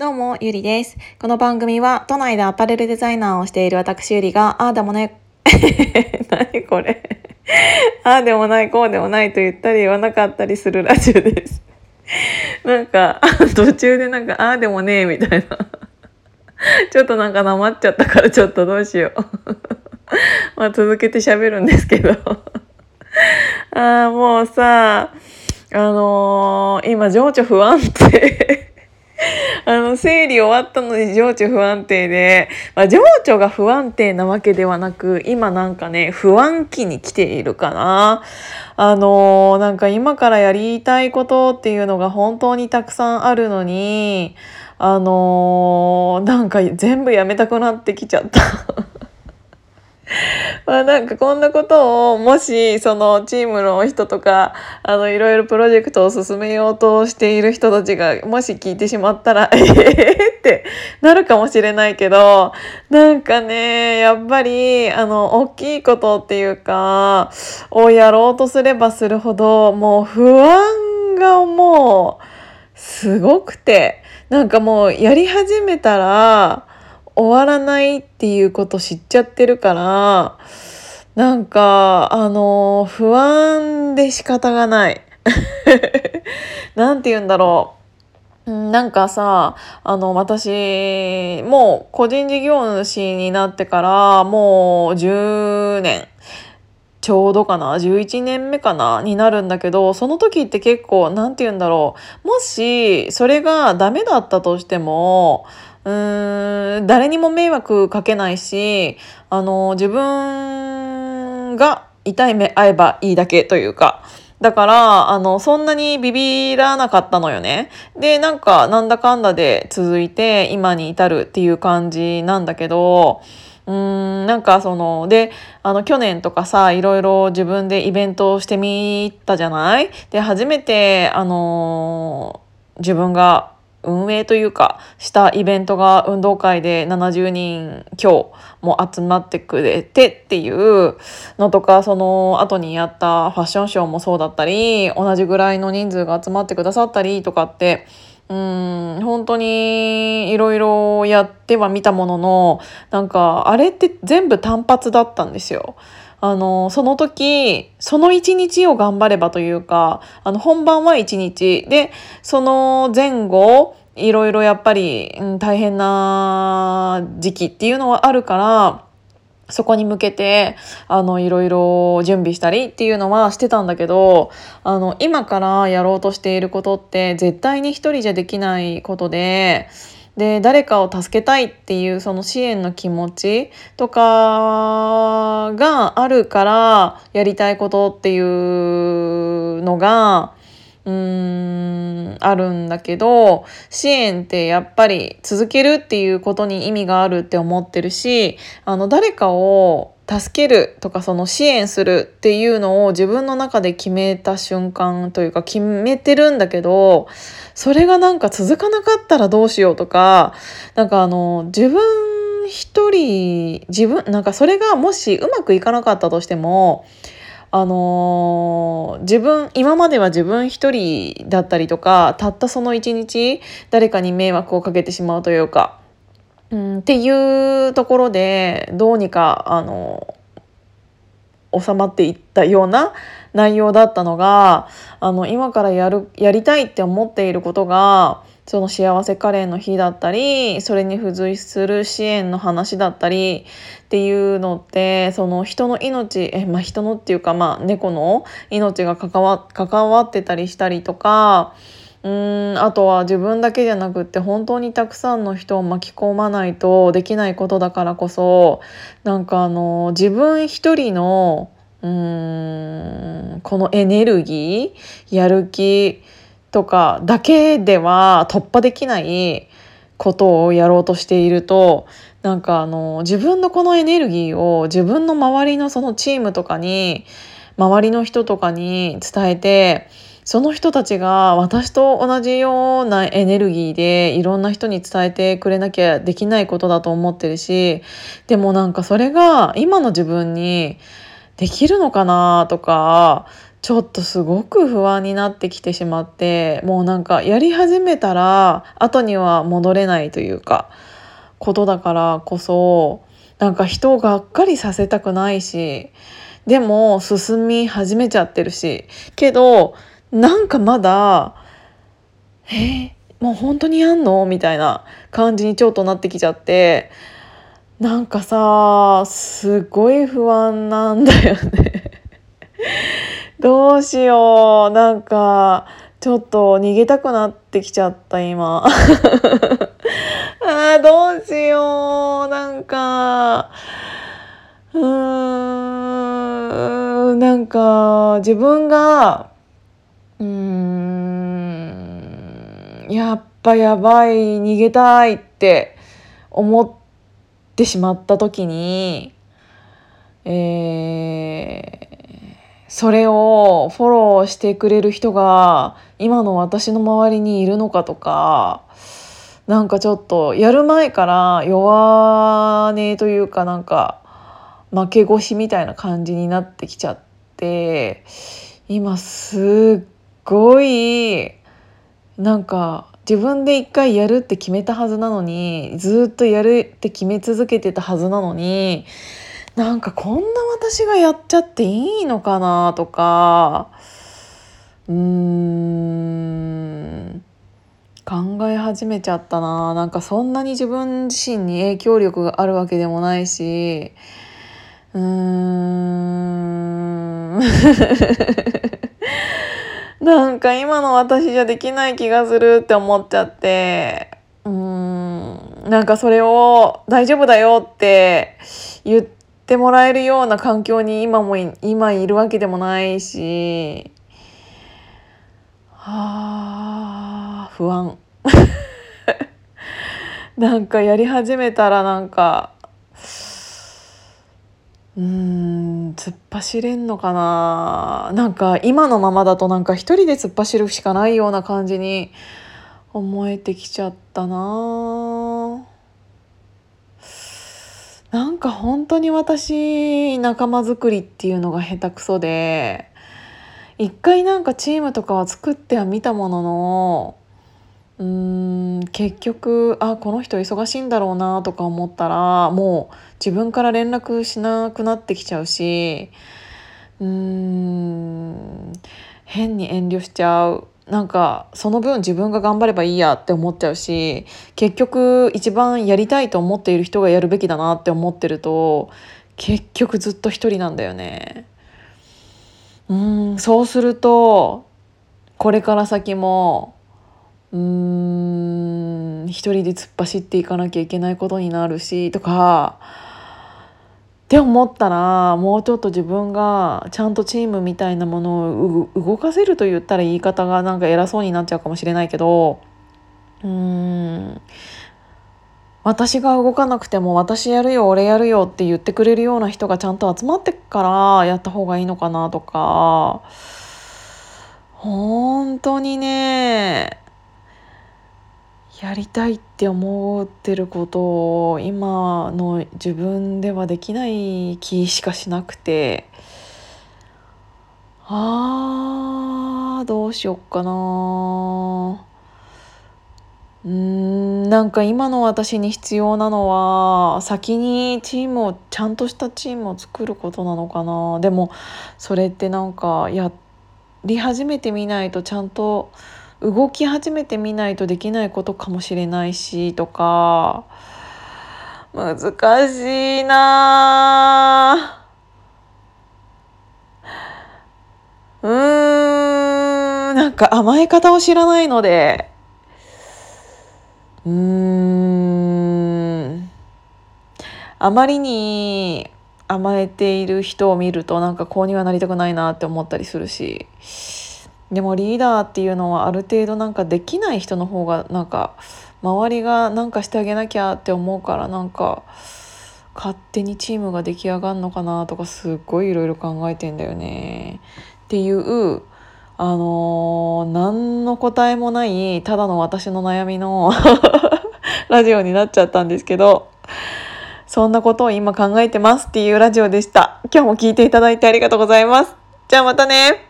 どうも、ゆりです。この番組は、都内でアパレルデザイナーをしている私ゆりが、ああでもね、何これ。ああでもない、こうでもないと言ったり言わなかったりするラジオです。なんか、途中でなんか、ああでもねえ、みたいな。ちょっとなんかなまっちゃったからちょっとどうしよう。まあ続けて喋るんですけど。ああ、もうさ、あのー、今情緒不安定あの、生理終わったのに情緒不安定で、まあ、情緒が不安定なわけではなく、今なんかね、不安期に来ているかな。あのー、なんか今からやりたいことっていうのが本当にたくさんあるのに、あのー、なんか全部やめたくなってきちゃった。まあなんかこんなことをもしそのチームの人とかあのいろいろプロジェクトを進めようとしている人たちがもし聞いてしまったら ええってなるかもしれないけどなんかねやっぱりあの大きいことっていうかをやろうとすればするほどもう不安がもうすごくてなんかもうやり始めたら終わらないっていうこと知っちゃってるからなんかあの不安で仕方がない。なんて言うんだろう。なんかさあの私もう個人事業主になってからもう10年ちょうどかな11年目かなになるんだけどその時って結構何て言うんだろうもしそれがダメだったとしてもうん誰にも迷惑かけないしあの自分が痛い目合えばいいだけというかだから、あの、そんなにビビらなかったのよね。で、なんか、なんだかんだで続いて、今に至るっていう感じなんだけど、うーん、なんかその、で、あの、去年とかさ、いろいろ自分でイベントをしてみたじゃない？で、初めて、あの自分が運営というかしたイベントが運動会で70人強も集まってくれてっていうのとかその後にやったファッションショーもそうだったり同じぐらいの人数が集まってくださったりとかってうん本当にいろいろやってはみたもののなんかあれって全部単発だったんですよ。あのその時その一日を頑張ればというかあの本番は一日でその前後いろいろやっぱり、うん、大変な時期っていうのはあるからそこに向けてあのいろいろ準備したりっていうのはしてたんだけどあの今からやろうとしていることって絶対に一人じゃできないことで。で誰かを助けたいっていうその支援の気持ちとかがあるからやりたいことっていうのがうーんあるんだけど支援ってやっぱり続けるっていうことに意味があるって思ってるしあの誰かを助けるとかその支援するっていうのを自分の中で決めた瞬間というか決めてるんだけどそれがなんか続かなかったらどうしようとかなんかあの自分一人自分なんかそれがもしうまくいかなかったとしてもあのー、自分今までは自分一人だったりとかたったその一日誰かに迷惑をかけてしまうというかうん、っていうところでどうにかあの収まっていったような内容だったのがあの今からやるやりたいって思っていることがその幸せカレーの日だったりそれに付随する支援の話だったりっていうのってその人の命え、まあ、人のっていうか、まあ、猫の命が関わ関わってたりしたりとかうんあとは自分だけじゃなくって本当にたくさんの人を巻き込まないとできないことだからこそなんかあの自分一人のうんこのエネルギーやる気とかだけでは突破できないことをやろうとしているとなんかあの自分のこのエネルギーを自分の周りのそのチームとかに周りの人とかに伝えてその人たちが私と同じようなエネルギーでいろんな人に伝えてくれなきゃできないことだと思ってるしでもなんかそれが今の自分にできるのかなとかちょっとすごく不安になってきてしまってもうなんかやり始めたら後には戻れないというかことだからこそなんか人をがっかりさせたくないしでも進み始めちゃってるしけどなんかまだえー、もう本当にやんの？みたいな感じにちょっとなってきちゃってなんかさすごい不安なんだよね。どうしよう。なんかちょっと逃げたくなってきちゃった今。あーどうしよう。なんかうーんなんか自分がうーんやっぱやばい逃げたいって思ってしまった時にえーそれをフォローしてくれる人が今の私の周りにいるのかとかなんかちょっとやる前から弱音というかなんか負け腰みたいな感じになってきちゃって今すっごいなんか自分で一回やるって決めたはずなのにずっとやるって決め続けてたはずなのになんかこんな私がやっちゃっていいのかなとか。うーん。考え始めちゃったな。なんかそんなに自分自身に影響力があるわけでもないし。うーん。なんか今の私じゃできない気がするって思っちゃって。うーん。なんかそれを大丈夫だよって言ってってもらえるような環境に今も今いるわけでもないし。はあ不安。なんかやり始めたらなんかうん突っ走れんのかな。なんか今のままだとなんか一人で突っ走るしかないような感じに思えてきちゃったな。なんか本当に私仲間作りっていうのが下手くそで一回なんかチームとかは作ってはみたもののうーん結局あこの人忙しいんだろうなとか思ったらもう自分から連絡しなくなってきちゃうしうーん変に遠慮しちゃう。なんかその分自分が頑張ればいいやって思っちゃうし結局一番やりたいと思っている人がやるべきだなって思ってると結局ずっと一人なんだよね。うんそうするとこれから先もうーん一人で突っ走っていかなきゃいけないことになるしとかって思ったらもうちょっと自分がちゃんとチームみたいなものを動かせると言ったら言い方がなんか偉そうになっちゃうかもしれないけどうーん私が動かなくても私やるよ俺やるよって言ってくれるような人がちゃんと集まってからやった方がいいのかなとか本当にねやりたいって思ってることを今の自分ではできない気しかしなくてあーどうしよっかな。うーんなんか今の私に必要なのは先にチームをちゃんとしたチームを作ることなのかな。でもそれってなんかやり始めてみないとちゃんと動き始めてみないとできないことかもしれないしとか難しいな。うーんなんか甘え方を知らないので。うーん。あまりに甘えている人を見るとなんかこうにはなりたくないなって思ったりするし。でもリーダーっていうのはある程度なんかできない人の方がなんか周りが何かしてあげなきゃって思うからなんか勝手にチームが出来上がるのかなとかすっごいいろいろ考えてんだよね。っていうあのー、何の答えもないただの私の悩みの ラジオになっちゃったんですけどそんなことを今考えてますっていうラジオでした。今日も聞いていただいてありがとうございます。じゃあまたね。